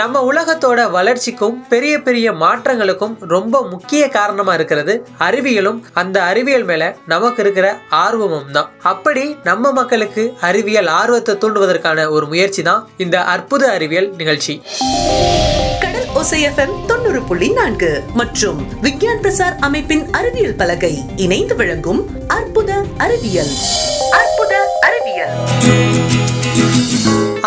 நம்ம உலகத்தோட வளர்ச்சிக்கும் பெரிய பெரிய மாற்றங்களுக்கும் ரொம்ப முக்கிய காரணமா இருக்கிறது அறிவியலும். அந்த அறிவியல் மேல நமக்கு இருக்கிற ஆர்வமும் தான். அப்படி நம்ம மக்களுக்கு அறிவியல் ஆர்வத்தை தூண்டுவதற்கான ஒரு முயற்சி தான் இந்த அற்புத அறிவியல் நிகழ்ச்சி. கடல் ஒசைஎஃப்எம் தொண்ணூறு புள்ளி நான்கு மற்றும் விக்யான் பிரசார் அமைப்பின் அறிவியல் பலகை இணைந்து வழங்கும் அற்புத அறிவியல். அற்புத அறிவியல்.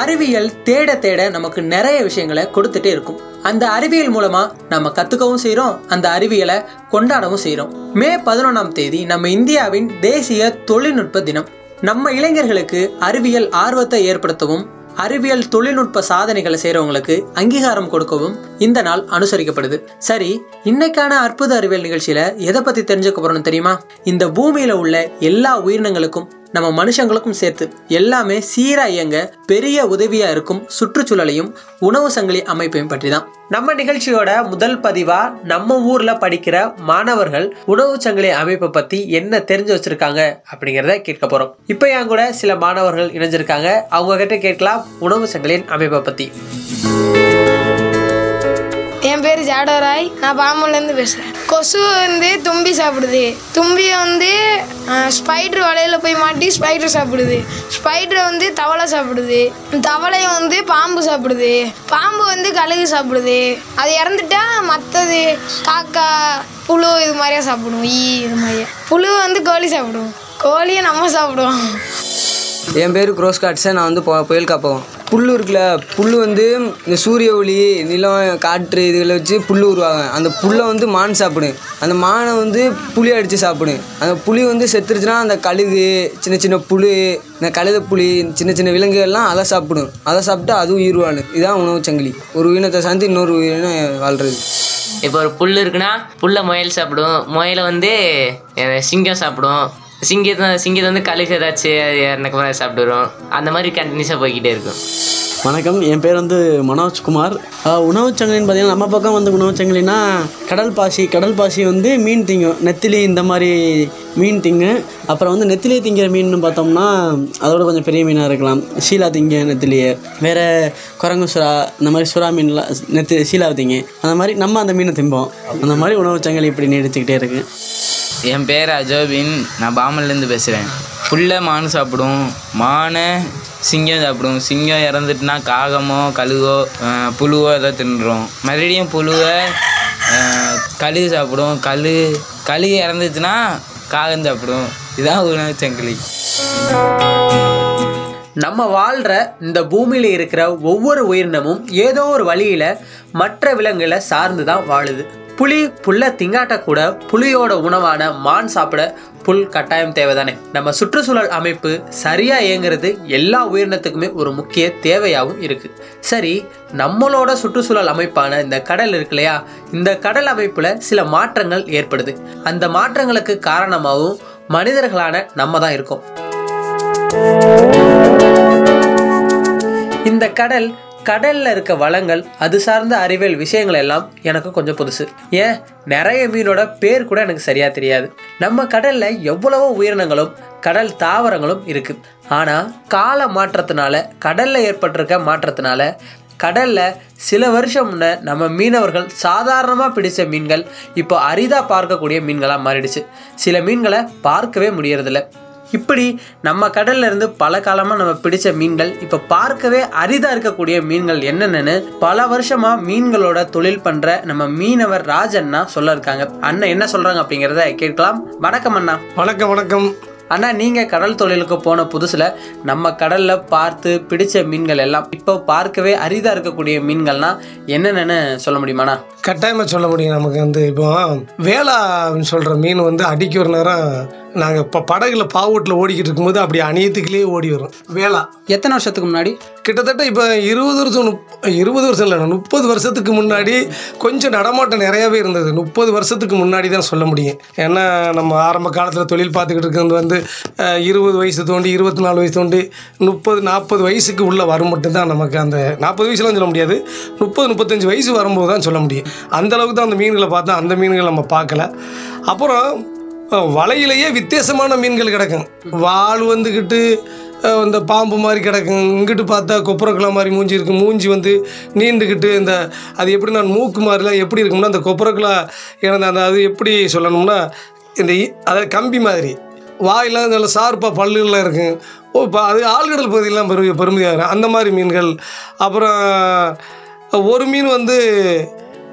அறிவியல் தேட தேட நமக்கு நிறைய விஷயங்களை கொடுத்துட்டே இருக்கும். அந்த அறிவியல் மூலமா நம்ம கத்துக்கவும் செய்யறோம் அந்த அறிவியலை கொண்டாடவும் செய்யறோம் மே பதினொன்றாம் தேதி நம்ம இந்தியாவின் தேசிய தொழில்நுட்ப தினம். நம்ம இளைஞர்களுக்கு அறிவியல் ஆர்வத்தை ஏற்படுத்தவும் அறிவியல் தொழில்நுட்ப சாதனைகளை செய்கிறவங்களுக்கு அங்கீகாரம் கொடுக்கவும் இந்த நாள் அனுசரிக்கப்படுது. சரி இன்னைக்கான அற்புத அறிவியல் நிகழ்ச்சியில எதை பத்தி தெரிஞ்சுக்க போறோம்னு தெரியுமா? இந்த பூமியில உள்ள எல்லா உயிரினங்களுக்கும் நம்ம மனுஷங்களுக்கும் சேர்த்து எல்லாமே சீராக இயங்க பெரிய உதவியாக இருக்கும் சுற்றுச்சூழலையும் உணவு சங்கிலி அமைப்பையும் பற்றி தான் நம்ம நிகழ்ச்சியோட முதல் பதிவாக நம்ம ஊரில் படிக்கிற மாணவர்கள் உணவு சங்கிலி அமைப்பை பற்றி என்ன தெரிஞ்சு வச்சிருக்காங்க அப்படிங்கிறத கேட்க போகிறோம் இப்போ என் கூட சில மாணவர்கள் இணைஞ்சிருக்காங்க. அவங்க கிட்ட கேட்கலாம் உணவு சங்கிலியின் அமைப்பை பற்றி ராய் நான் பாம்பூர்லேருந்து பேசுகிறேன் கொசு வந்து தும்பி சாப்பிடுது. தும்பி வந்து ஸ்பைடர் வலையில் போய் மாட்டி ஸ்பைடர் சாப்பிடுது. ஸ்பைடரை வந்து தவளை சாப்பிடுது. தவளை வந்து பாம்பு சாப்பிடுது. பாம்பு வந்து கழுகு சாப்பிடுது. அது இறந்துட்டா மற்றது காக்கா புழு இது மாதிரியா சாப்பிடும். ஈ இது மாதிரியே. புழு வந்து கோழி சாப்பிடும். கோழியை நம்ம சாப்பிடுவோம். என் பேர் குரோஸ் காட்ஸை. நான் வந்து புயல் காப்போம் புல் இருக்குல்ல புல் வந்து இந்த சூரிய ஒளி நிலம் காற்று இதுகளை வச்சு புல் உருவாங்க அந்த புல்லை வந்து மான் சாப்பிடும். அந்த மானை வந்து புளி அடித்து சாப்பிடும். அந்த புளி வந்து செத்துருச்சுன்னா அந்த கழுகு சின்ன சின்ன புழு இந்த கழுத புளி சின்ன சின்ன விலங்குகள்லாம் அதை சாப்பிடும். அதை சாப்பிட்டா அதுவும் உயிர் வாழும் இதுதான் உணவு சங்கிலி. ஒரு உயிரினத்தை சார்ந்து இன்னொரு உயிரினம் வாழ்றது. இப்போ ஒரு புல் இருக்குன்னா புல்லை முயல் சாப்பிடும். முயலை வந்து சிங்கம் சாப்பிடும். சிங்கத்தை சிங்கத்தை வந்து கழுகு ஏதாச்சும் எனக்கு மாதிரி சாப்பிட்டு வரும் அந்த மாதிரி கண்டினியூஸாக போய்கிட்டே இருக்கும். வணக்கம் என் பேர் வந்து மனோஜ்குமார் குமார். உணவுச் சங்கிலின்னு பார்த்தீங்கன்னா நம்ம பக்கம் வந்து உணவுச் சங்கிலினா கடல் பாசி கடல் பாசி வந்து மீன் திங்கும் நெத்திலி இந்த மாதிரி மீன் திங்கு. அப்புறம் வந்து நெத்திலி திங்கிற மீன் பார்த்தோம்னா அதோட கொஞ்சம் பெரிய மீனாக இருக்கலாம். சீலா திங்க நெத்திலியை வேறு குரங்கு சுறா இந்த மாதிரி சுறா மீன்லாம் நெத்தி சீலா திங்க. அந்த மாதிரி நம்ம அந்த மீனை திம்போம். அந்த மாதிரி உணவுச் சங்கிலி இப்படி நீடிச்சுக்கிட்டே இருக்குது என் பேர் அஜோபின். நான் பாமன்லேருந்து பேசுகிறேன் புல்லை மான் சாப்பிடும். மானை சிங்கம் சாப்பிடும். சிங்கம் இறந்துட்டுனா காகமோ கழுகோ புழுவோ ஏதோ தின்றுடும் மறுபடியும் புழுவை கழுகு சாப்பிடும். கழு கழுகு இறந்துச்சுன்னா காகம் சாப்பிடும். இதுதான் உணவு சங்கிலி. நம்ம வாழ்கிற இந்த பூமியில் இருக்கிற ஒவ்வொரு உயிரினமும் ஏதோ ஒரு வழியில் மற்ற விலங்குகளை சார்ந்து தான் வாழுது. புலி புல்ல திங்காட்ட கூட புலியோட உணவான மான் சாப்பிட புல் கட்டாயம் தேவைதானே. நம்ம சுற்றுச்சூழல் அமைப்பு சரியா இயங்குறது எல்லா உயிரினத்துக்குமே ஒரு முக்கிய தேவையாகவும் இருக்கு. சரி நம்மளோட சுற்றுச்சூழல் அமைப்பான இந்த கடல் இருக்கு இல்லையா? இந்த கடல் அமைப்புல சில மாற்றங்கள் ஏற்படுது. அந்த மாற்றங்களுக்கு காரணமாகவும் மனிதர்களான நம்ம தான் இருக்கோம். இந்த கடல் கடல்ல இருக்க வளங்கள் அது சார்ந்த அறிவியல் விஷயங்கள் எல்லாம் எனக்கு கொஞ்சம் புதுசு. ஏன்? நிறைய மீனோட பேர் கூட எனக்கு சரியா தெரியாது. நம்ம கடல்ல எவ்வளவோ உயிரினங்களும் கடல் தாவரங்களும் இருக்கு. ஆனா கால மாற்றத்தினால கடல்ல ஏற்பட்டிருக்க மாற்றத்தினால கடல்ல சில வருஷம் முன்ன நம்ம மீனவர்கள் சாதாரணமாக பிடித்த மீன்கள் இப்போ அரிதாக பார்க்கக்கூடிய மீன்களாக மாறிடுச்சு. சில மீன்களை பார்க்கவே முடியறதில்ல. இப்படி நம்ம கடல்ல இருந்து பல காலமா நம்ம பிடிச்ச மீன்கள் இப்ப பார்க்கவே அரிதா இருக்கக்கூடிய மீன்கள் என்னென்னு பல வருஷமா மீன்களோட தொழில் பண்ற நம்ம மீனவர் ராஜண்ணா சொல்ல இருக்காங்க அண்ணா என்ன சொல்றாங்க அப்படிங்கிறத கேட்கலாம். வணக்கம் அண்ணா. வணக்கம் வணக்கம். அண்ணா நீங்க கடல் தொழிலுக்கு போன புதுசுல நம்ம கடல்ல பார்த்து பிடிச்ச மீன்கள் எல்லாம் இப்போ பார்க்கவே அரிதா இருக்கக்கூடிய மீன்கள்னா என்னென்னு சொல்ல முடியுமாண்ணா கட்டாயமாக சொல்ல முடியும் நமக்கு வந்து. இப்போ வேளான்னு சொல்கிற மீன் வந்து அடிக்க ஒரு நேரம் நாங்கள் இப்போ படகுல பாவூட்டில் ஓடிக்கிட்டு இருக்கும்போது அப்படி அணியத்துக்குள்ளே ஓடி வரும். வேளா எத்தனை வருஷத்துக்கு முன்னாடி? கிட்டத்தட்ட இப்போ இருபது வருஷம் முப் இருபது வருஷம் இல்லை முப்பது வருஷத்துக்கு முன்னாடி கொஞ்சம் நடமாட்டம் நிறையாவே இருந்தது. முப்பது வருஷத்துக்கு முன்னாடி தான் சொல்ல முடியும். ஏன்னா நம்ம ஆரம்ப காலத்தில் தொழில் பார்த்துக்கிட்டு இருக்கிறது வந்து இருபது வயசு தோண்டி இருபத்தி நாலு வயசு தோண்டி முப்பது நாற்பது வயசுக்கு உள்ள வரும் மட்டும்தான் நமக்கு அந்த நாற்பது வயசுலாம் சொல்ல முடியாது. முப்பது முப்பத்தஞ்சு வயசு வரும்போது தான் சொல்ல முடியும். அந்த அளவுக்கு தான் அந்த மீன்களை பார்த்தா அந்த மீன்களை நம்ம பார்க்கல. அப்புறம் வலையிலேயே வித்தியாசமான மீன்கள் கிடக்கும். வால் வந்துக்கிட்டு அந்த இந்த பாம்பு மாதிரி கிடக்கும். இங்கிட்டு பார்த்தா கொப்பரக்குளா மாதிரி மூஞ்சி இருக்கும் மூஞ்சி வந்து நீண்டுக்கிட்டு இந்த அது எப்படி நான் மூக்கு மாதிரிலாம் எப்படி இருக்கும்னா அந்த கொப்பரக்குளா எனக்கு அந்த அது எப்படி சொல்லணும்னா இந்த இ- அதாவது கம்பி மாதிரி. வாயெல்லாம் நல்ல சார்பாக பல்லுலாம் இருக்கும் ஓ இப்போ அது ஆழ்கடல் பகுதியெல்லாம் பெரு பெருமதியாக இருக்கும் அந்த மாதிரி மீன்கள். அப்புறம் ஒரு மீன் வந்து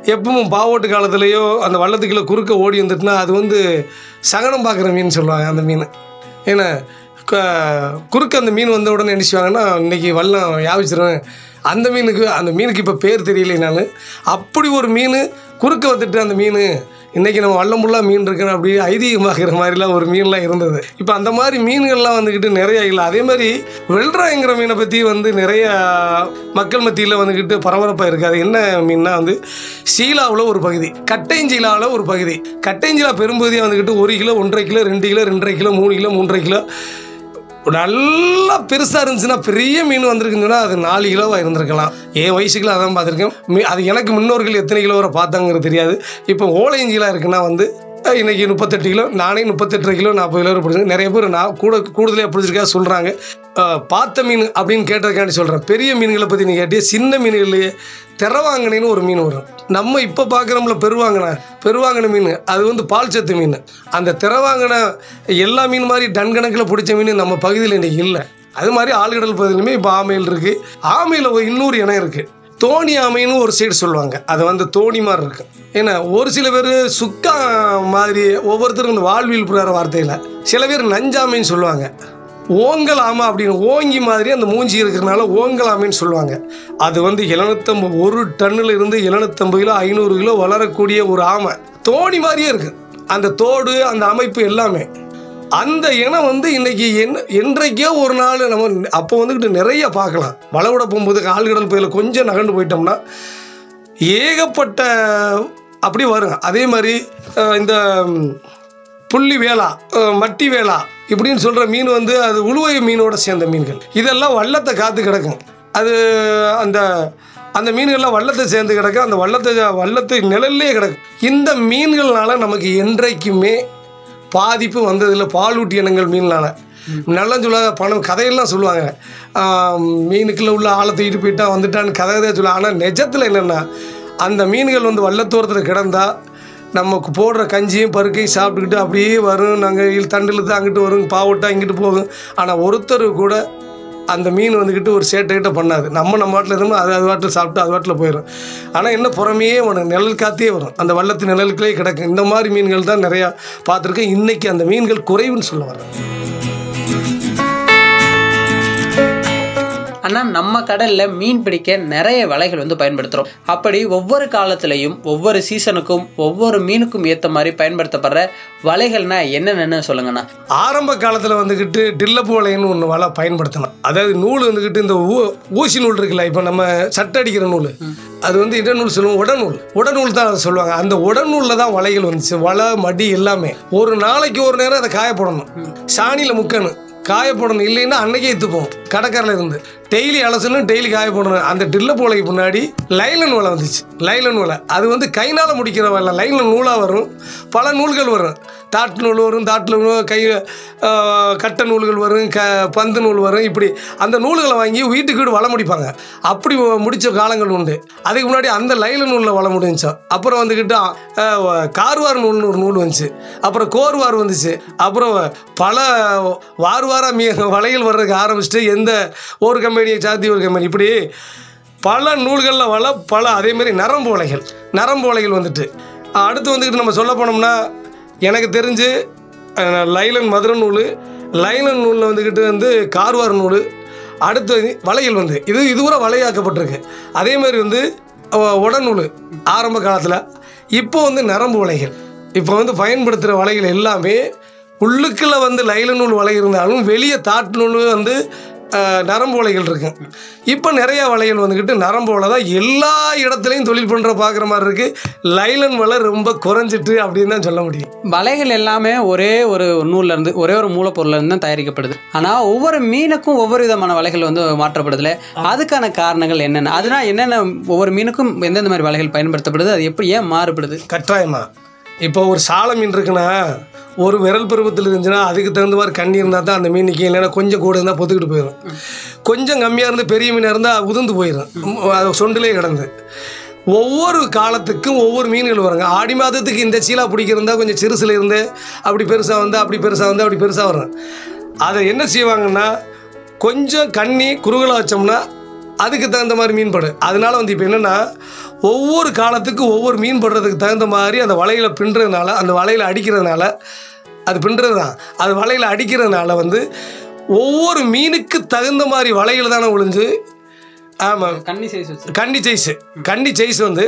எப்பவும் பாவோட்டு காலத்துலேயோ அந்த வள்ளத்துக்குள்ளே குறுக்க ஓடி வந்துட்டுனா அது வந்து சகனம் பார்க்குற மீன் சொல்லுவாங்க அந்த மீன். ஏன்னா குறுக்க அந்த மீன் வந்த உடனே நினச்சிவாங்கன்னா இன்றைக்கி வல்லம் யாபிச்சிருவேன் அந்த மீனுக்கு அந்த மீனுக்கு இப்போ பேர் தெரியலைனாலும் அப்படி ஒரு மீன் குறுக்க வந்துட்டு அந்த மீன் இன்றைக்கி நம்ம வல்லம் ஃபுல்லாக மீன் இருக்குன்னு அப்படி ஐதீகமாகிற மாதிரிலாம் ஒரு மீன்லாம் இருந்தது. இப்போ அந்த மாதிரி மீன்கள்லாம் வந்துக்கிட்டு நிறைய இல்லை. அதே மாதிரி வெள்ராங்கிற மீனை பற்றி வந்து நிறைய மக்கள் மத்தியில் வந்துக்கிட்டு பரபரப்பாக இருக்குது அது என்ன மீன்னா வந்து சீலாவில் ஒரு பகுதி கட்டைஞ்சீலாவில் ஒரு பகுதி. கட்டைஞ்சீலா பெரும்பகுதியாக வந்துக்கிட்டு ஒரு கிலோ ஒன்றரை கிலோ ரெண்டு கிலோ ரெண்டரை கிலோ மூணு கிலோ மூன்றரை கிலோ நல்லா பெருசாக இருந்துச்சுன்னா பெரிய மீன் வந்திருக்குன்னு சொன்னால் அது நாலு கிலோவாக இருந்திருக்கலாம். என் வயசுக்குள்ள அதான் பார்த்துருக்கேன். மீ அது எனக்கு முன்னோர்கள் எத்தனை கிலோ வரை பார்த்தாங்கிறது தெரியாது. இப்போ ஓலையஞ்சிலாம் இருக்குன்னா வந்து அஹ், இன்னைக்கு முப்பத்தெட்டு கிலோ நானே முப்பத்தெட்டு கிலோ நாற்பது கிலோ பிடிச்சிருக்கேன் நிறைய பேர் நான் கூட கூடுதலாக பிடிச்சிருக்கா சொல்கிறாங்க பார்த்த மீன் அப்படின்னு கேட்டதுக்காண்டி சொல்கிறேன் பெரிய மீன்களை பற்றி நீ கேட்டியே? சின்ன மீன்கள்லையே திறவாங்கனைன்னு ஒரு மீன் வரும். நம்ம இப்போ பார்க்குறோம்ல பெருவாங்கனை. பெருவாங்கனை மீன் அது வந்து பால் சத்து மீன். அந்த திறவாங்கனை எல்லா மீன் மாதிரி டன் கணக்கில் பிடிச்ச மீன் நம்ம பகுதியில் இன்றைக்கி இல்லை. அது மாதிரி ஆழ்கடல் பகுதியிலுமே இப்போ ஆமையில் இருக்குது ஆமையில் ஒரு இன்னொரு இனம் இருக்குது தோணி ஆமைன்னு ஒரு சைடு சொல்லுவாங்க. அது வந்து தோணி மாதிரி இருக்கு. ஏன்னா ஒரு சில பேர் சுக்கா மாதிரி ஒவ்வொருத்தரும் இந்த வாழ்வியல் புறார வார்த்தையில் சில பேர் நஞ்சாமைன்னு சொல்லுவாங்க. ஓங்கல் ஆமை அப்படின்னு ஓங்கி மாதிரி அந்த மூஞ்சி இருக்கிறனால ஓங்கல் ஆமைன்னு சொல்லுவாங்க. அது வந்து எழுநூத்தம்பது ஒரு டன்னில் இருந்து எழுநூத்தம்பது கிலோ ஐநூறு கிலோ வளரக்கூடிய ஒரு ஆமை. தோணி மாதிரியே இருக்குது அந்த தோடு அந்த அமைப்பு எல்லாமே. அந்த இனம் வந்து இன்னைக்கு என்ன என்றைக்கோ ஒரு நாள் நம்ம அப்போ வந்துக்கிட்டு நிறைய பார்க்கலாம். வளவிட போகும்போது ஆழ்கடல் பகுதியில் கொஞ்சம் நகர்ந்து போயிட்டோம்னா ஏகப்பட்ட அப்படி வரும் அதே மாதிரி இந்த புள்ளி வேளா மட்டி வேளா இப்படின்னு சொல்கிற மீன் வந்து அது உழுவை மீனோட சேர்ந்த மீன்கள். இதெல்லாம் வள்ளத்தை காத்து கிடக்கும் அது அந்த அந்த மீன்கள்லாம் வள்ளத்தை சேர்ந்து கிடக்கும் அந்த வள்ளத்தை வள்ளத்தை நிழல்லே கிடக்கும் இந்த மீன்கள்னால நமக்கு என்றைக்குமே பாதிப்பு வந்ததில்ல. பாலூட்டி இனங்கள் மீனால நல்லா சொல்லுவாங்க பணம் கதையெல்லாம் சொல்லுவாங்க. மீனுக்குள்ளே உள்ள ஆளை தூக்கிட்டு போயிட்டா வந்துட்டான்னு கதை தான் சொல்லுவாங்க. ஆனால் நிஜத்தில் என்னென்னா அந்த மீன்கள் வந்து வள்ளத்தோரத்தில் கிடந்தா நமக்கு போடுற கஞ்சியும் பருக்கையும் சாப்பிட்டுக்கிட்டு அப்படியே வரும். நாங்கள் தண்டில் தான் அங்கிட்டு வரும் பாவட்டா இங்கிட்டு போகும். ஆனால் ஒருத்தர் கூட அந்த மீன் வந்துக்கிட்டு ஒரு சேட்டைகிட்ட பண்ணாது. நம்ம நம்ம வாட்டில் இருந்தால் அது அது வாட்டில் சாப்பிட்டு அது வாட்டில் போயிடும் ஆனால் என்ன புறமையே வரும் நிழல் காத்தே வரும். அந்த வள்ளத்து நிழலுக்குள்ளே கிடக்கும் இந்த மாதிரி மீன்கள் தான் நிறையா பார்த்துருக்கேன். இன்றைக்கி அந்த மீன்கள் குறைவுன்னு சொல்ல வரேன் ஆனால் நம்ம கடலில் மீன் பிடிக்க நிறைய வலைகள் வந்து பயன்படுத்துகிறோம் அப்படி ஒவ்வொரு காலத்திலையும் ஒவ்வொரு சீசனுக்கும் ஒவ்வொரு மீனுக்கும் ஏற்ற மாதிரி பயன்படுத்தப்படுற வலைகள்னா என்னென்னு சொல்லுங்கண்ணா. ஆரம்ப காலத்தில் வந்துக்கிட்டு டில்லப்பு வலைன்னு ஒன்று வலை பயன்படுத்தணும் அதாவது நூல் வந்துக்கிட்டு இந்த ஊ ஊசி நூல் இருக்குல்ல இப்போ நம்ம சட்டை அடிக்கிற நூல். அது வந்து இடநூல் சொல்லுவோம் உடநூல். உடநூல் தான் அதை சொல்லுவாங்க. அந்த உடநூலில் தான் வலைகள் வந்துச்சு. வலை மடி எல்லாமே. ஒரு நாளைக்கு ஒரு நேரம் அதை காய போடணும் சாணியில் முக்கணும். காய போடணும் இல்லைன்னா அன்னைக்கே எடுத்துப்போம் கடற்கரையில் இருந்து. டெய்லி அலசணும் டெய்லி காய போடணும் அந்த டில்ல போலைக்கு முன்னாடி லைலன் வலை வந்துச்சு. லைலன் வலை அது வந்து கைனால் முடிக்கிற வலை லைலன் நூலாக வரும். பல நூல்கள் வரும். தாட்டு நூல் வரும் தாட்டில் கை கட்ட கட்டை நூல்கள் வரும் க பந்து நூல் வரும் இப்படி அந்த நூல்களை வாங்கி வீட்டுக்கு வீடு வலை முடிப்பாங்க. அப்படி முடித்த காலங்கள் உண்டு. அதுக்கு முன்னாடி அந்த லைல நூலில் வலை முடிஞ்சோம். அப்புறம் வந்துக்கிட்டு கார்வார் நூல்னு ஒரு நூல் வந்துச்சு. அப்புறம் கோர்வார் வந்துச்சு. அப்புறம் பல வார் வாரா மீ வலைகள் வர்றதுக்கு ஆரம்பிச்சுட்டு எந்த ஒரு கம்பெனியை சாத்தி ஒரு கம்பெனி. இப்படி பல நூல்களில் வள பல அதேமாரி நரம்பு வலைகள் நரம்பு வலைகள் வந்துட்டு. அடுத்து வந்துக்கிட்டு நம்ம சொல்ல போனோம்னா எனக்கு தெரிஞ்சு லைலன் மதுரை நூல் லைலன் நூலில் வந்துக்கிட்டு வந்து கார்வார் நூல் அடுத்து வளையல் வந்து இது இதுவரை வலையாக்கப்பட்டிருக்கு அதே மாதிரி வந்து உடநூல் ஆரம்ப காலத்தில். இப்போ வந்து நரம்பு வலைகள் இப்போ வந்து பயன்படுத்துகிற வலைகள் எல்லாமே உள்ளுக்குள்ளே வந்து லைல நூல் வலை இருந்தாலும் வெளியே தாட்டு நூல் வந்து அஹ், நரம்பு வலைகள் இருக்கு. இப்போ நிறைய வலைகள் வந்துக்கிட்டு நரம்பு வலை தான் எல்லா இடத்துலையும் தொழில் பண்ணுற பார்க்குற மாதிரி இருக்குது லைலன் வலை ரொம்ப குறைஞ்சிட்டு அப்படின்னு தான் சொல்ல முடியும். வலைகள் எல்லாமே ஒரே ஒரு நூல்ல இருந்து ஒரே ஒரு மூலப்பொருள்ல இருந்து தான் தயாரிக்கப்படுது. ஆனா ஒவ்வொரு மீனுக்கும் ஒவ்வொரு விதமான வலைகள் வந்து மாற்றப்படுதுல. அதுக்கான காரணங்கள் என்னென்ன? அதுனா என்னென்ன ஒவ்வொரு மீனுக்கும் எந்தெந்த மாதிரி வலைகள் பயன்படுத்தப்படுது? அது எப்படி ஏன் மாறுபடுது? கட்டாயமா. இப்போ ஒரு சால மீன் இருக்குன்னா ஒரு விரல் பருவத்தில் இருந்துச்சுன்னா அதுக்கு தகுந்த மாதிரி கண்ணி இருந்தால் தான் அந்த மீன் நிற்கும் இல்லைன்னா கொஞ்சம் கூட இருந்தால் பொத்துக்கிட்டு போயிடும் கொஞ்சம் கம்மியாக இருந்து பெரிய மீனாக இருந்தால் உதிர்ந்து போயிடும் அது சொண்டிலே கிடந்து. ஒவ்வொரு காலத்துக்கும் ஒவ்வொரு மீன்கள் வருங்க. ஆடி மாதத்துக்கு இந்த சீலா பிடிக்கிறதா கொஞ்சம் சிறுசில் இருந்து அப்படி பெருசாக வந்து அப்படி பெருசாக வந்து அப்படி பெருசாக வரும். அதை என்ன செய்வாங்கன்னா கொஞ்சம் கண்ணி குறுகலாக வச்சோம்னா அதுக்கு தகுந்த மாதிரி மீன் படும். அதனால வந்து இப்போ என்னென்னா ஒவ்வொரு காலத்துக்கு ஒவ்வொரு மீன் படுறதுக்கு தகுந்த மாதிரி அந்த வலையில் பின்னுறதுனால அந்த வலையில் அடிக்கிறதுனால அது பின்னுறது தான் அது வலையில் அடிக்கிறதுனால வந்து ஒவ்வொரு மீனுக்கு தகுந்த மாதிரி வலையில் தானே ஒளிஞ்சு ஆமாம் கன்னி சைஸ் கன்னி சைஸு கன்னி சைஸ் வந்து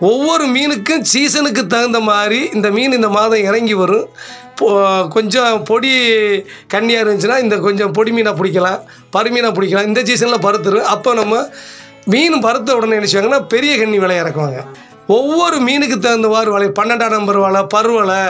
ஒவ்வொரு மீனுக்கும் சீசனுக்கு தகுந்த மாதிரி இந்த மீன் இந்த மாதம் இறங்கி வரும். கொஞ்சம் பொடி கன்னியாக இருந்துச்சுன்னா இந்த கொஞ்சம் பொடி மீனாக பிடிக்கலாம் பரு மீனாக பிடிக்கலாம். இந்த சீசனில் பருத்துரும். அப்போ நம்ம மீன் பருத்த உடனே என்ன செய்வாங்கன்னா பெரிய கன்னி விலை இறக்குவாங்க. ஒவ்வொரு மீனுக்கு தகுந்தவாறு வலை பன்னெண்டாம் நம்பர் வலை பருவலை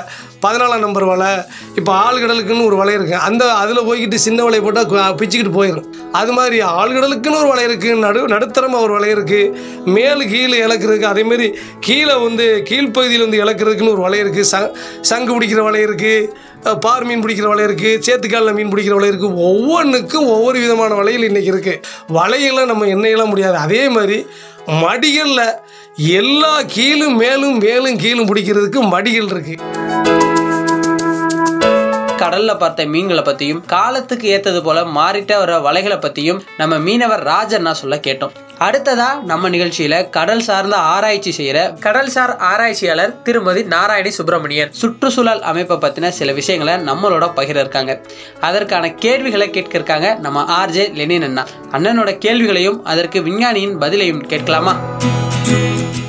பதினாலாம் நம்பர் வலை இப்போ ஆழ்கடலுக்குன்னு ஒரு வலை இருக்குது அந்த அதில் போய்கிட்டு சின்ன வலை போட்டால் பிச்சுக்கிட்டு போயிடும் அது மாதிரி ஆழ்கடலுக்குன்னு ஒரு வலை இருக்குது நடு நடுத்தரமாக ஒரு வலை இருக்குது மேல் கீழே இழக்கிறதுக்கு அதேமாரி கீழே வந்து கீழ்ப்பகுதியில் வந்து இழக்கிறதுக்குன்னு ஒரு வலை இருக்குது சங் சங்கு பிடிக்கிற வலை இருக்குது பார் மீன் பிடிக்கிற வலை இருக்குது சேத்துக்காலில் மீன் பிடிக்கிற வலை இருக்குது ஒவ்வொன்றுக்கும் ஒவ்வொரு விதமான வலைகள் இன்றைக்கி இருக்குது வலையெல்லாம் நம்ம எண்ணெயெல்லாம் முடியாது. அதே மாதிரி மடிகளில் எல்லா கீழும் மேலும் மேலும் கீழும் பிடிக்கிறதுக்கு மடிகள் இருக்குது கடல்ல பார்த்த மீன்களை பத்தியும் காலத்துக்கு ஏத்தது போல மாறிட்டே வர வலைகளை பத்தியும் நம்ம மீனவர் ராஜன்னா சொல்ல கேட்டோம். அடுத்ததா நம்ம நிகழ்ச்சியில கடல் சார்ந்த ஆராய்ச்சி செய்யற கடல்சார் ஆராய்ச்சியாளர் திருமதி நாராயணி சுப்பிரமணியன். சுற்றுச்சூழல் அமைப்பை பத்தின சில விஷயங்களை நம்மளோட பகிர இருக்காங்க அதற்கான கேள்விகளை கேட்க இருக்காங்க நம்ம ஆர்ஜே லெனின் அண்ணா. அண்ணனோட கேள்விகளையும் அதற்கு விஞ்ஞானியின் பதிலையும் கேட்கலாமா?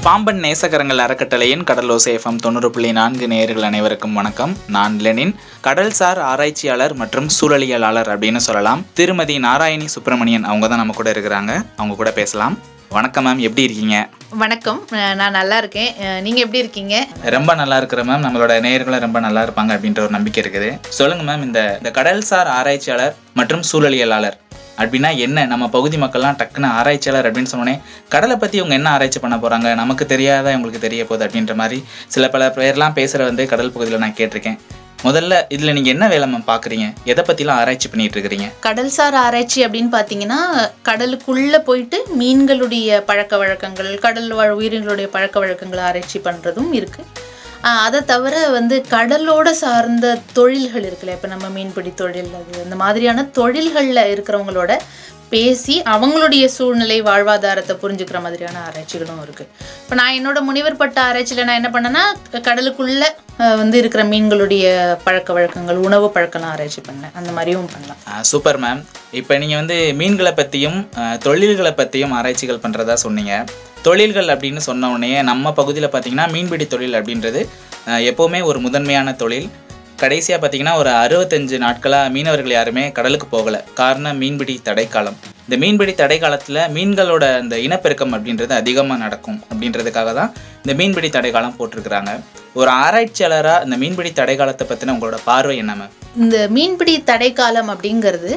பாம்பன் நேசகரங்கள் அறக்கட்டளையின் கடலோசை எஃப்எம் தொண்ணூறு புள்ளி நான்கு நேயர்கள் அனைவருக்கும் வணக்கம். நான் லெனின். கடல்சார் ஆராய்ச்சியாளர் மற்றும் சூழலியலாளர் அப்படின்னு சொல்லலாம். திருமதி நாராயணி சுப்பிரமணியன் அவங்க தான் நம்ம கூட இருக்கிறாங்க. அவங்க கூட பேசலாம். வணக்கம் மேம். எப்படி இருக்கீங்க? வணக்கம். நான் நல்லா இருக்கேன். நீங்க எப்படி இருக்கீங்க? ரொம்ப நல்லா இருக்கிற மேம். நம்மளோட நேயர்களும் ரொம்ப நல்லா இருப்பாங்க அப்படின்ற ஒரு நம்பிக்கை இருக்குது. சொல்லுங்க மேம் இந்த இந்த கடல்சார் ஆராய்ச்சியாளர் மற்றும் சூழலியலாளர். அப்படின்னா என்ன? நம்ம பகுதி மக்கள்லாம் டக்குன்னு ஆராய்ச்சியாளர் அப்படின்னு சொன்னோன்னே கடலை பற்றி இவங்க என்ன ஆராய்ச்சி பண்ண போகிறாங்க நமக்கு தெரியாத இவங்களுக்கு தெரிய போகுது அப்படின்ற மாதிரி சில பல பேர்லாம் பேசுகிற வந்து கடல் பகுதியில் நான் கேட்டிருக்கேன். முதல்ல இதில் நீங்கள் என்ன வேலை மேம் பார்க்குறீங்க எதை பற்றிலாம் ஆராய்ச்சி பண்ணிட்டு இருக்கிறீங்க? கடல்சார் ஆராய்ச்சி அப்படின்னு பார்த்தீங்கன்னா கடலுக்குள்ள போயிட்டு மீன்களுடைய பழக்க வழக்கங்கள் கடல் வாழ் உயிரினங்களுடைய பழக்க வழக்கங்களை ஆராய்ச்சி பண்ணுறதும் இருக்கு. அதை தவிர வந்து கடலோட சார்ந்த தொழில்கள் இருக்குல்ல இப்போ நம்ம மீன்பிடி தொழில் அது அந்த மாதிரியான தொழில்களில் இருக்கிறவங்களோட பேசி அவங்களுடைய சூழ்நிலை வாழ்வாதாரத்தை புரிஞ்சுக்கிற மாதிரியான ஆராய்ச்சிகளும் இருக்குது இப்போ நான் என்னோட முனிவர் பட்ட ஆராய்ச்சியில் நான் என்ன பண்ணேன்னா கடலுக்குள்ளே வந்து இருக்கிற மீன்களுடைய பழக்க வழக்கங்கள் உணவு பழக்கம்லாம் ஆராய்ச்சி பண்ணேன். அந்த மாதிரியும் பண்ணலாம். Super ma'am. இப்போ நீங்கள் வந்து மீன்களை பற்றியும் தொழில்களை பற்றியும் ஆராய்ச்சிகள் பண்ணுறதா சொன்னீங்க. தொழில்கள் அப்படின்னு சொன்ன உடனே நம்ம பகுதியில் பார்த்தீங்கன்னா மீன்பிடி தொழில் அப்படின்றது எப்போவுமே ஒரு முதன்மையான தொழில். கடைசியாக பார்த்தீங்கன்னா ஒரு அறுபத்தஞ்சு நாட்களாக மீனவர்கள் யாருமே கடலுக்கு போகலை. காரணம் மீன்பிடி தடைக்காலம். இந்த மீன்பிடி தடை காலத்தில் மீன்களோட அந்த இனப்பெருக்கம் அப்படின்றது அதிகமாக நடக்கும் அப்படின்றதுக்காக தான் இந்த மீன்பிடி தடை காலம் போட்டிருக்கிறாங்க. ஒரு ஆராய்ச்சியாளராக இந்த மீன்பிடி தடை காலத்தை பற்றின உங்களோட பார்வை என்ன மேம் இந்த மீன்பிடி தடை காலம் அப்படிங்கிறது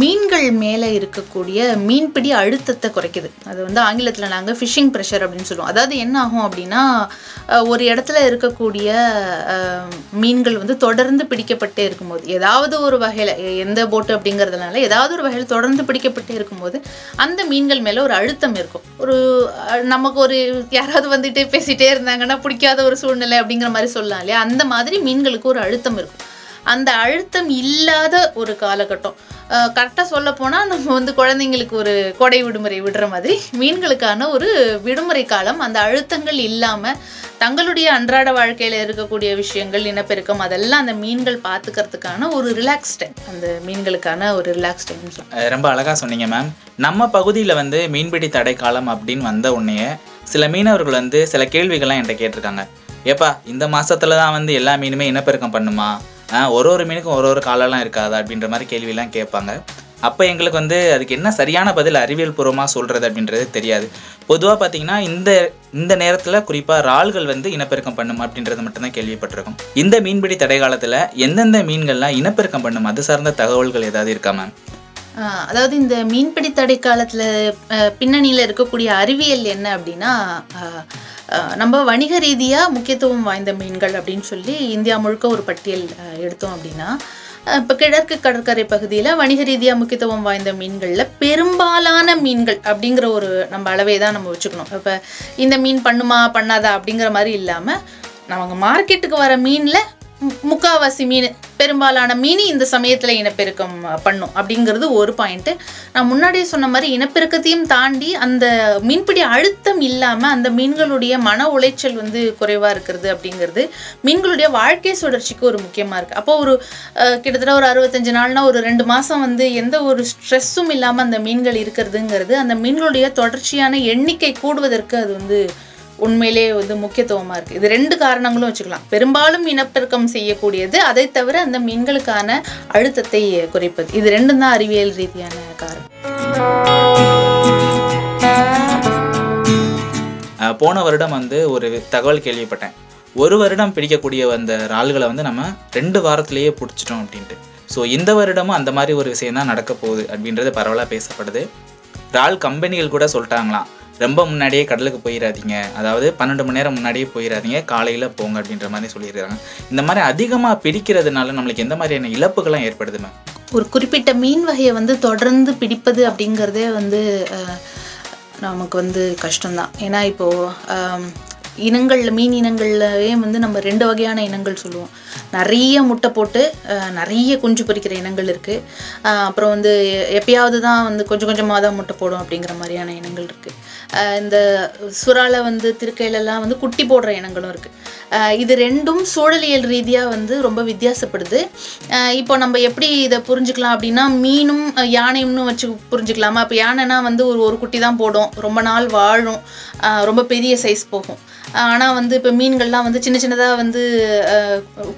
மீன்கள் மேலே இருக்கக்கூடிய மீன்பிடி அழுத்தத்தை குறைக்குது. அது வந்து ஆங்கிலத்தில் நாங்கள் ஃபிஷிங் ப்ரெஷர் அப்படின்னு சொல்லுவோம். அதாவது என்ன ஆகும் அப்படின்னா ஒரு இடத்துல இருக்கக்கூடிய மீன்கள் வந்து தொடர்ந்து பிடிக்கப்பட்டே இருக்கும்போது ஏதாவது ஒரு வகையில் எந்த போட்டு அப்படிங்கிறதுனால ஏதாவது ஒரு வகையில் தொடர்ந்து பிடிக்கப்பட்டே இருக்கும்போது அந்த மீன்கள் மேலே ஒரு அழுத்தம் இருக்கும். ஒரு நமக்கு ஒரு யாராவது வந்துட்டு பேசிகிட்டே இருந்தாங்கன்னா பிடிக்காத ஒரு சூழ்நிலை அப்படிங்கிற மாதிரி சொல்லலாம் இல்லையா? அந்த மாதிரி மீன்களுக்கு ஒரு அழுத்தம் இருக்கும். அந்த அழுத்தம் இல்லாத ஒரு காலகட்டம். கரெக்டாக சொல்ல போனால் நம்ம வந்து குழந்தைங்களுக்கு ஒரு கொடை விடுமுறை விடுற மாதிரி மீன்களுக்கான ஒரு விடுமுறை காலம் அந்த அழுத்தங்கள் இல்லாமல் தங்களுடைய அன்றாட வாழ்க்கையில் இருக்கக்கூடிய விஷயங்கள் இனப்பெருக்கம் அதெல்லாம் அந்த மீன்கள் பார்த்துக்கிறதுக்கான ஒரு ரிலாக்ஸ் டைம் அந்த மீன்களுக்கான ஒரு ரிலாக்ஸ் டைம் ரொம்ப அழகாக சொன்னீங்க மேம் நம்ம பகுதியில் வந்து மீன்பிடி தடை காலம் அப்படின்னு வந்த உடனே சில மீனவர்கள் வந்து சில கேள்விகள்லாம் என்கிட்ட கேட்டிருக்காங்க. ஏப்பா இந்த மாதத்துல தான் வந்து எல்லா மீனுமே இனப்பெருக்கம் பண்ணுமா? ஒரு ஒரு மீனுக்கும் ஒரு ஒரு காலம்லாம் இருக்காதா அப்படின்ற மாதிரி கேள்வியெல்லாம் கேட்பாங்க. அப்போ எங்களுக்கு வந்து அதுக்கு என்ன சரியான பதில் அறிவியல் பூர்வமாக சொல்கிறது அப்படின்றது தெரியாது. பொதுவாக பார்த்தீங்கன்னா இந்த இந்த நேரத்தில் குறிப்பாக இறால்கள் வந்து இனப்பெருக்கம் பண்ணும் அப்படின்றது மட்டும்தான் கேள்விப்பட்டிருக்கோம். இந்த மீன்பிடி தடை காலத்தில் எந்தெந்த மீன்கள்லாம் இனப்பெருக்கம் பண்ணும்? அது சார்ந்த தகவல்கள் ஏதாவது இருக்கா மேம் அதாவது இந்த மீன்பிடி தடை காலத்தில் பின்னணியில் இருக்கக்கூடிய அறிவியல் என்ன அப்படின்னா நம்ம வணிக ரீதியாக முக்கியத்துவம் வாய்ந்த மீன்கள் அப்படின்னு சொல்லி இந்தியா முழுக்க ஒரு பட்டியல் எடுத்தோம் அப்படின்னா இப்போ கிழக்கு கடற்கரை பகுதியில் வணிக ரீதியாக முக்கியத்துவம் வாய்ந்த மீன்களில் பெரும்பாலான மீன்கள் அப்படிங்கிற ஒரு நம்ம அளவே தான் நம்ம வச்சுக்கணும். இப்போ இந்த மீன் பண்ணுமா பண்ணாதா அப்படிங்கிற மாதிரி இல்லாமல் நம்ம மார்க்கெட்டுக்கு வர மீனில் முக்காவாசி மீன் பெரும்பாலான மீன் இந்த சமயத்தில் இனப்பெருக்கம் பண்ணும். அப்படிங்கிறது ஒரு பாயிண்ட்டு நான் முன்னாடியே சொன்ன மாதிரி இனப்பெருக்கத்தையும் தாண்டி அந்த மீன்பிடி அழுத்தம் இல்லாமல் அந்த மீன்களுடைய மன உளைச்சல் வந்து குறைவாக இருக்கிறது அப்படிங்கிறது மீன்களுடைய வாழ்க்கை சுழற்சிக்கு ஒரு முக்கியமாக இருக்குது அப்போ ஒரு கிட்டத்தட்ட ஒரு அறுபத்தஞ்சு நாள்னா ஒரு ரெண்டு மாதம் வந்து எந்த ஒரு ஸ்ட்ரெஸ்ஸும் இல்லாமல் அந்த மீன்கள் இருக்கிறதுங்கிறது அந்த மீன்களுடைய தொடர்ச்சியான எண்ணிக்கை கூடுவதற்கு அது வந்து உண்மையிலே வந்து முக்கியத்துவமாக இருக்குது இது ரெண்டு காரணங்களும் வச்சுக்கலாம். பெரும்பாலும் இனப்பெருக்கம் செய்யக்கூடியது அதை தவிர அந்த மீன்களுக்கான அழுத்தத்தை குறைப்பது. இது ரெண்டும் தான் அறிவியல் ரீதியான காரணம். போன வருடம் வந்து ஒரு தகவல் கேள்விப்பட்டேன். ஒரு வருடம் பிடிக்கக்கூடிய அந்த இறால்களை வந்து நம்ம ரெண்டு வாரத்திலேயே பிடிச்சிட்டோம் அப்படின்ட்டு. ஸோ இந்த வருடமும் அந்த மாதிரி ஒரு விஷயம் தான் நடக்க போகுது அப்படின்றது பரவலாக பேசப்படுது. இறால் கம்பெனிகள் கூட சொல்லிட்டாங்களாம். ரொம்ப முன்னாடியே கடலுக்கு போயிடாதீங்க அதாவது பன்னெண்டு மணி நேரம் முன்னாடியே போயிடாதீங்க காலையில் போங்க அப்படின்ற மாதிரி சொல்லியிருக்காங்க. இந்த மாதிரி அதிகமாக பிடிக்கிறதுனால நம்மளுக்கு எந்த மாதிரியான இழப்புகள்லாம் ஏற்படுது மேம் ஒரு குறிப்பிட்ட மீன் வகையை வந்து தொடர்ந்து பிடிப்பது அப்படிங்கிறதே வந்து நமக்கு வந்து கஷ்டம்தான். ஏன்னா இப்போது இனங்களில் மீன் இனங்கள்லயே வந்து நம்ம ரெண்டு வகையான இனங்கள் சொல்லுவோம். நிறைய முட்டை போட்டு நிறைய குஞ்சு பொறிக்கிற இனங்கள் இருக்குது அப்புறம் வந்து எ- எப்பயாவது தான் வந்து கொஞ்சம் கொஞ்சமாக தான் முட்டை போடும் அப்படிங்கிற மாதிரியான இனங்கள் இருக்குது இந்த சுறால வந்து திருக்கையிலலாம் வந்து குட்டி போடுற இனங்களும் இருக்குது இது ரெண்டும் சூழலியல் ரீதியாக வந்து ரொம்ப வித்தியாசப்படுது. இப்போ நம்ம எப்படி இதை புரிஞ்சுக்கலாம் அப்படின்னா மீனும் யானையும்னு வச்சு புரிஞ்சுக்கலாமா? அப்போ யானைனா வந்து ஒரு ஒரு குட்டி தான் போடும். ரொம்ப நாள் வாழும். ரொம்ப பெரிய சைஸ் போகும். ஆனால் வந்து இப்போ மீன்கள்லாம் வந்து சின்ன சின்னதாக வந்து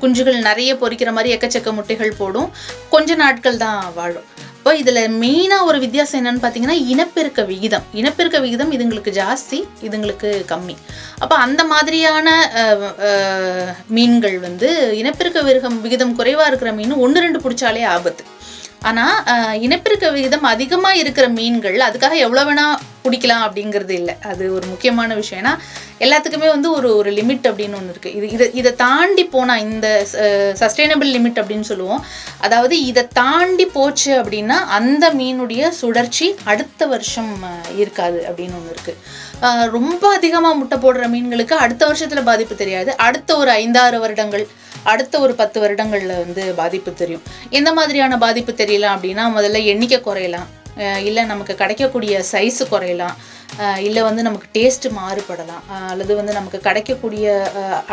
குஞ்சுகள் நிறைய பொரிக்கிற மாதிரி எக்கச்சக்க முட்டைகள் போடும். கொஞ்ச நாட்கள் தான் வாழும். அப்போ இதில் மெயினாக ஒரு வித்தியாசம் என்னன்னு பார்த்தீங்கன்னா இனப்பெருக்க விகிதம். இனப்பெருக்க விகிதம் இதுங்களுக்கு ஜாஸ்தி இதுங்களுக்கு கம்மி. அப்போ அந்த மாதிரியான மீன்கள் வந்து இனப்பெருக்க விருகம் விகிதம் குறைவாக இருக்கிற மீன் ஒன்று ரெண்டு பிடிச்சாலே ஆபத்து. ஆனால் இனப்பெருக்க விகிதம் அதிகமாக இருக்கிற மீன்கள் அதுக்காக எவ்வளோ வேணால் பிடிக்கலாம் அப்படிங்கிறது இல்லை. அது ஒரு முக்கியமான விஷயம். ஏன்னா எல்லாத்துக்குமே வந்து ஒரு ஒரு லிமிட் அப்படின்னு ஒன்று இருக்குது இது இதை இதை தாண்டி போனால் இந்த சஸ்டைனபிள் லிமிட் அப்படின்னு சொல்லுவோம். அதாவது இதை தாண்டி போச்சு அப்படின்னா அந்த மீனுடைய சுழற்சி அடுத்த வருஷம் இருக்காது அப்படின்னு ஒன்று இருக்குது ரொம்ப அதிகமாக முட்டை போடுற மீன்களுக்கு அடுத்த வருஷத்தில் பாதிப்பு தெரியாது. அடுத்த ஒரு ஐந்தாறு வருடங்கள் அடுத்த ஒரு பத்து வருடங்களில் வந்து பாதிப்பு தெரியும். எந்த மாதிரியான பாதிப்பு தெரியலாம் அப்படின்னா முதல்ல எண்ணிக்கை குறையலாம். இல்லை நமக்கு கிடைக்கக்கூடிய சைஸு குறையலாம். இல்லை வந்து நமக்கு டேஸ்ட்டு மாறுபடலாம். அல்லது வந்து நமக்கு கிடைக்கக்கூடிய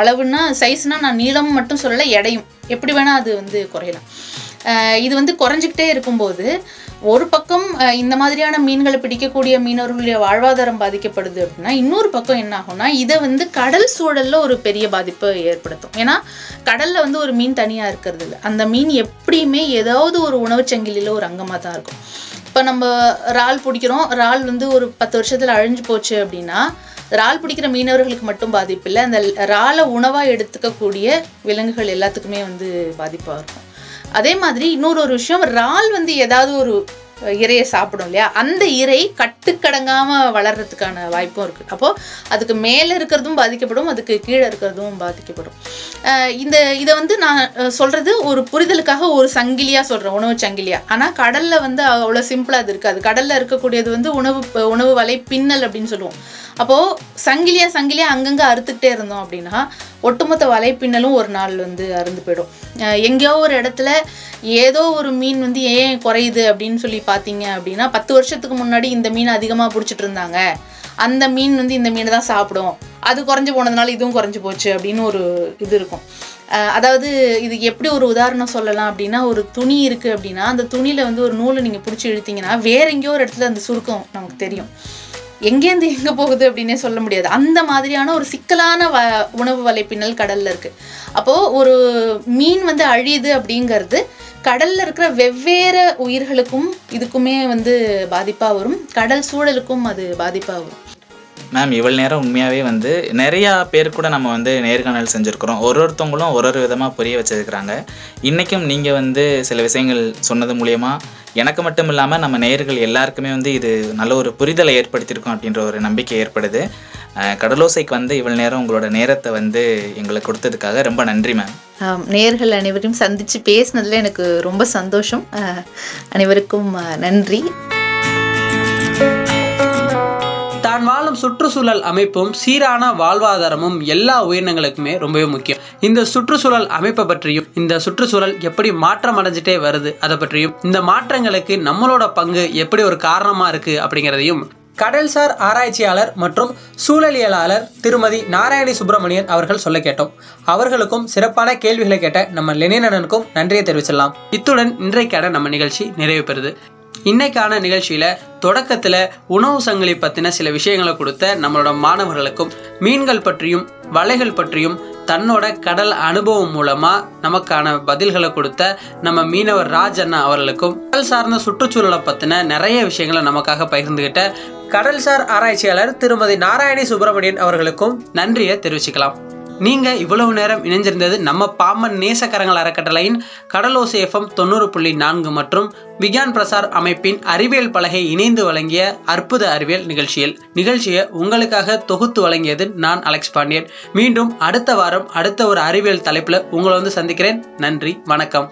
அளவுன்னா சைஸ்னால் நான் நீளம் மட்டும் சொல்லலை எடையும். எப்படி வேணால் அது வந்து குறையலாம். இது வந்து குறைஞ்சிக்கிட்டே இருக்கும்போது ஒரு பக்கம் இந்த மாதிரியான மீன்களை பிடிக்கக்கூடிய மீனவர்களுடைய வாழ்வாதாரம் பாதிக்கப்படுது அப்படின்னா இன்னொரு பக்கம் என்ன ஆகும்னா இதை வந்து கடல் சூழலில் ஒரு பெரிய பாதிப்பை ஏற்படுத்தும். ஏன்னா கடலில் வந்து ஒரு மீன் தனியாக இருக்கிறது இல்லை. அந்த மீன் எப்படியுமே ஏதாவது ஒரு உணவுச் சங்கிலியில் ஒரு அங்கமாக தான் இருக்கும். இப்போ நம்ம இறால் பிடிக்கிறோம். இறால் வந்து ஒரு பத்து வருஷத்தில் அழிஞ்சு போச்சு அப்படின்னா இறால் பிடிக்கிற மீனவர்களுக்கு மட்டும் பாதிப்பு இல்லை. அந்த இறாலை உணவாக எடுத்துக்கக்கூடிய விலங்குகள் எல்லாத்துக்குமே வந்து பாதிப்பாக இருக்கும். அதே மாதிரி இன்னொரு ஒரு விஷயம் இறால் வந்து ஏதாவது ஒரு இரையை சாப்பிடும் இல்லையா? அந்த இறை கட்டுக்கடங்காமல் வளர்கிறதுக்கான வாய்ப்பும் இருக்குது அப்போது அதுக்கு மேலே இருக்கிறதும் பாதிக்கப்படும் அதுக்கு கீழே இருக்கிறதும் பாதிக்கப்படும். இந்த இதை வந்து நான் சொல்கிறது ஒரு புரிதலுக்காக ஒரு சங்கிலியாக சொல்கிறேன் உணவு சங்கிலியா. ஆனால் கடலில் வந்து அவ்வளோ சிம்பிளாக அது இருக்காது. கடலில் இருக்கக்கூடியது வந்து உணவு உணவு வலை பின்னல் அப்படின்னு சொல்லுவோம். அப்போது சங்கிலியா சங்கிலியாக அங்கங்கே அறுத்துக்கிட்டே இருந்தோம் அப்படின்னா ஒட்டுமொத்த வலைப்பின்னலும் ஒரு நாள் வந்து அறுந்து போயிடும். எங்கேயோ ஒரு இடத்துல ஏதோ ஒரு மீன் வந்து ஏன் குறையுது அப்படின்னு சொல்லி பார்த்தீங்க அப்படின்னா பத்து வருஷத்துக்கு முன்னாடி இந்த மீன் அதிகமாக பிடிச்சிட்டு இருந்தாங்க. அந்த மீன் வந்து இந்த மீனை தான் சாப்பிடும். அது குறைஞ்சு போனதுனால இதுவும் குறைஞ்சி போச்சு அப்படின்னு ஒரு இது இருக்கும். அதாவது இது எப்படி ஒரு உதாரணம் சொல்லலாம் அப்படின்னா ஒரு துணி இருக்குது அப்படின்னா அந்த துணியில் வந்து ஒரு நூலை நீங்கள் பிடிச்சி இழுத்தீங்கன்னா வேற எங்கேயோ ஒரு இடத்துல அந்த சுருக்கம் நமக்கு தெரியும். எங்கேருந்து எங்கே போகுது அப்படின்னே சொல்ல முடியாது. அந்த மாதிரியான ஒரு சிக்கலான வ உணவு வலைப்பின்னல் கடல்ல இருக்கு. அப்போது ஒரு மீன் வந்து அழியுது அப்படிங்கிறது கடல்ல இருக்கிற வெவ்வேறு உயிர்களுக்கும் இதுக்குமே வந்து பாதிப்பாக வரும். கடல் சூழலுக்கும் அது பாதிப்பாக வரும். மேம் இவ்வளோ நேரம் உண்மையாகவே வந்து நிறையா பேர் கூட நம்ம வந்து நேர்காணல் செஞ்சுருக்குறோம். ஒரு ஒருத்தவங்களும் ஒரு ஒரு விதமாக புரிய வச்சிருக்கிறாங்க. இன்றைக்கும் நீங்கள் வந்து சில விஷயங்கள் சொன்னது மூலயமா எனக்கு மட்டும் இல்லாமல் நம்ம நேயர்கள் எல்லாருக்குமே வந்து இது நல்ல ஒரு புரிதலை ஏற்படுத்தியிருக்கோம் அப்படின்ற ஒரு நம்பிக்கை ஏற்படுது. கடலோசைக்கு வந்து இவ்வளோ நேரம் உங்களோட நேரத்தை வந்து எங்களுக்கு கொடுத்ததுக்காக ரொம்ப நன்றி மேம் நேர்கள் அனைவரையும் சந்தித்து பேசினதில் எனக்கு ரொம்ப சந்தோஷம். அனைவருக்கும் நன்றி. தான் வாழும் சுற்றுச்சூழல் அமைப்பும் சீரான வாழ்வாதாரமும் எல்லா உயிரினங்களுக்குமே ரொம்பவே முக்கியம். இந்த சுற்றுச்சூழல் அமைப்பை பற்றியும் இந்த சுற்றுச்சூழல் எப்படி மாற்றம் அடைஞ்சிட்டே வருது அதை பற்றியும் இந்த மாற்றங்களுக்கு நம்மளோட பங்கு எப்படி ஒரு காரணமா இருக்கு அப்படிங்கிறதையும் கடல்சார் ஆராய்ச்சியாளர் மற்றும் சூழலியலாளர் திருமதி நாராயணி சுப்பிரமணியன் அவர்கள் சொல்ல கேட்டோம். அவர்களுக்கும் சிறப்பான கேள்விகளை கேட்ட நம்ம லெனினனுக்கும் நன்றியை தெரிவிச்சிடலாம். இத்துடன் இன்றைக்கான நம்ம நிகழ்ச்சி நிறைவு பெறுது. இன்னைக்கான நிகழ்ச்சியில தொடக்கத்துல உணவு சங்கிலி பத்தின சில விஷயங்களை கொடுத்த நம்மளோட மாணவர்களுக்கும் மீன்கள் பற்றியும் வலைகள் பற்றியும் தன்னோட கடல் அனுபவம் மூலமா நமக்கான பதில்களை கொடுத்த நம்ம மீனவர் ராஜ் அண்ணா அவர்களுக்கும் கடல் சார்ந்த சுற்றுச்சூழலை பத்தின நிறைய விஷயங்களை நமக்காக பகிர்ந்துகிட்ட கடல்சார் ஆராய்ச்சியாளர் திருமதி நாராயணி சுப்பிரமணியன் அவர்களுக்கும் நன்றியை தெரிவிச்சுக்கலாம். நீங்கள் இவ்வளவு நேரம் இணைஞ்சிருந்தது நம்ம பாம்பன் நேசக்கரங்கள் அறக்கட்டளையின் கடலோசை எஃப்எம் தொண்ணூறு புள்ளி நான்கு மற்றும் விக்யான் பிரசார் அமைப்பின் அறிவியல் பலகை இணைந்து வழங்கிய அற்புத அறிவியல் நிகழ்ச்சியில் நிகழ்ச்சியை உங்களுக்காக தொகுத்து வழங்கியது நான் அலெக்ஸ் பாண்டியன். மீண்டும் அடுத்த வாரம் அடுத்த ஒரு அறிவியல் தலைப்பில் உங்களை வந்து சந்திக்கிறேன். நன்றி வணக்கம்.